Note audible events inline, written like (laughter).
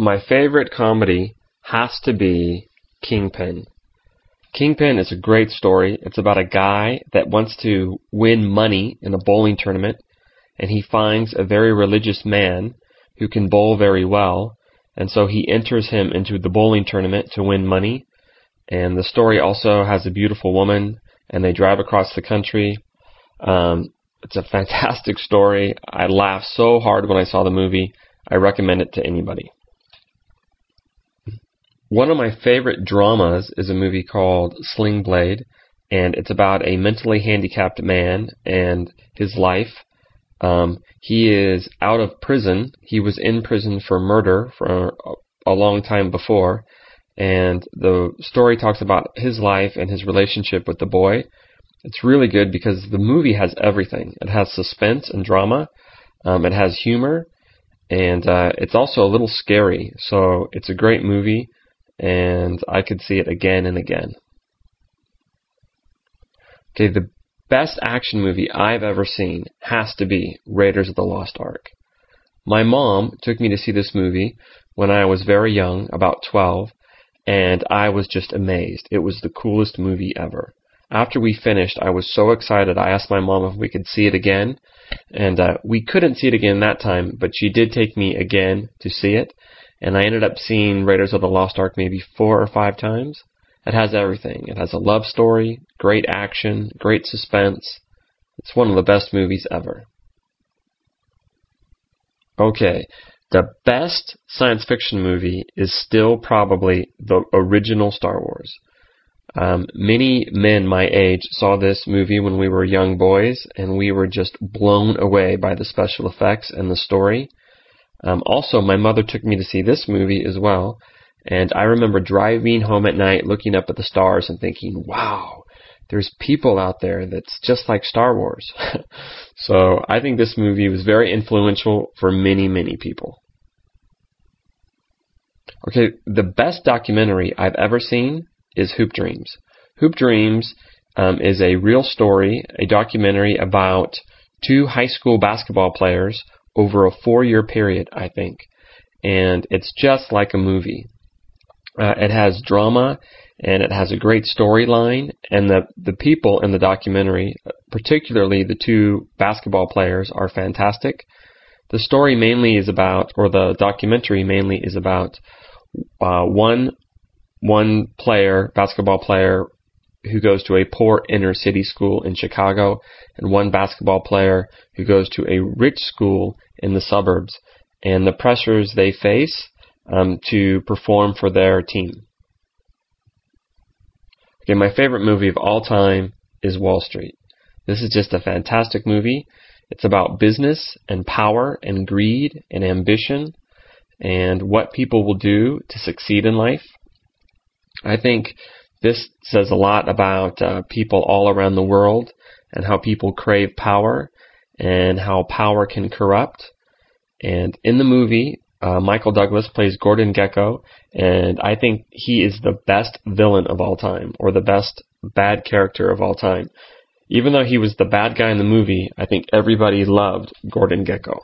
My favorite comedy has to be Kingpin. Kingpin is a great story. It's about a guy that wants to win money in a bowling tournament, and he finds a very religious man who can bowl very well, and so he enters him into the bowling tournament to win money. And the story also has a beautiful woman, and they drive across the country. Um, it's a (laughs) fantastic story. I laughed so hard when I saw the movie. I recommend it to anybody. One of my favorite dramas is a movie called Sling Blade, and it's about a mentally handicapped man and his life. Um, he is out of prison. He was in prison for murder for a long time before, and the story talks about his life and his relationship with the boy. It's really good because the movie has everything. It has suspense and drama. Um, it has humor, and uh, it's also a little scary. So it's a great movie and I could see it again and again. Okay, the best action movie I've ever seen has to be Raiders of the Lost Ark. My mom took me to see this movie when I was very young, about 12, and I was just amazed. It was the coolest movie ever. After we finished, I was so excited. I asked my mom if we could see it again, and uh, we couldn't see it again that time, but she did take me again to see it, and I ended up seeing Raiders of the Lost Ark maybe four or five times. It has everything. It has a love story, great action, great suspense. It's one of the best movies ever. Okay, the best science fiction movie is still probably the original Star Wars. Um, many men my age saw this movie when we were young boys, and we were just blown away by the special effects and the story. Um, also, my mother took me to see this movie as well, and I remember driving home at night, looking up at the stars, and thinking, "Wow, there's people out there that's just like Star Wars." (laughs) so I think this movie was very influential for many, many people. Okay, the best documentary I've ever seen is Hoop Dreams. Hoop Dreams um, is a real story, a documentary about two high school basketball players over a four year period, I think. And it's just like a movie. Uh, it has drama and it has a great storyline. And the, the people in the documentary, particularly the two basketball players, are fantastic. The story mainly is about, or the documentary mainly is about uh, one one player, basketball player, who goes to a poor inner city school in Chicago, and one basketball player who goes to a rich school in the suburbs, and the pressures they face um, to perform for their team. Okay, my favorite movie of all time is Wall Street. This is just a fantastic movie. It's about business and power and greed and ambition and what people will do to succeed in life. I think this says a lot about uh, people all around the world and how people crave power and how power can corrupt. And in the movie, uh, Michael Douglas plays Gordon Gekko, and I think he is the best villain of all time, or the best bad character of all time. Even though he was the bad guy in the movie, I think everybody loved Gordon Gekko.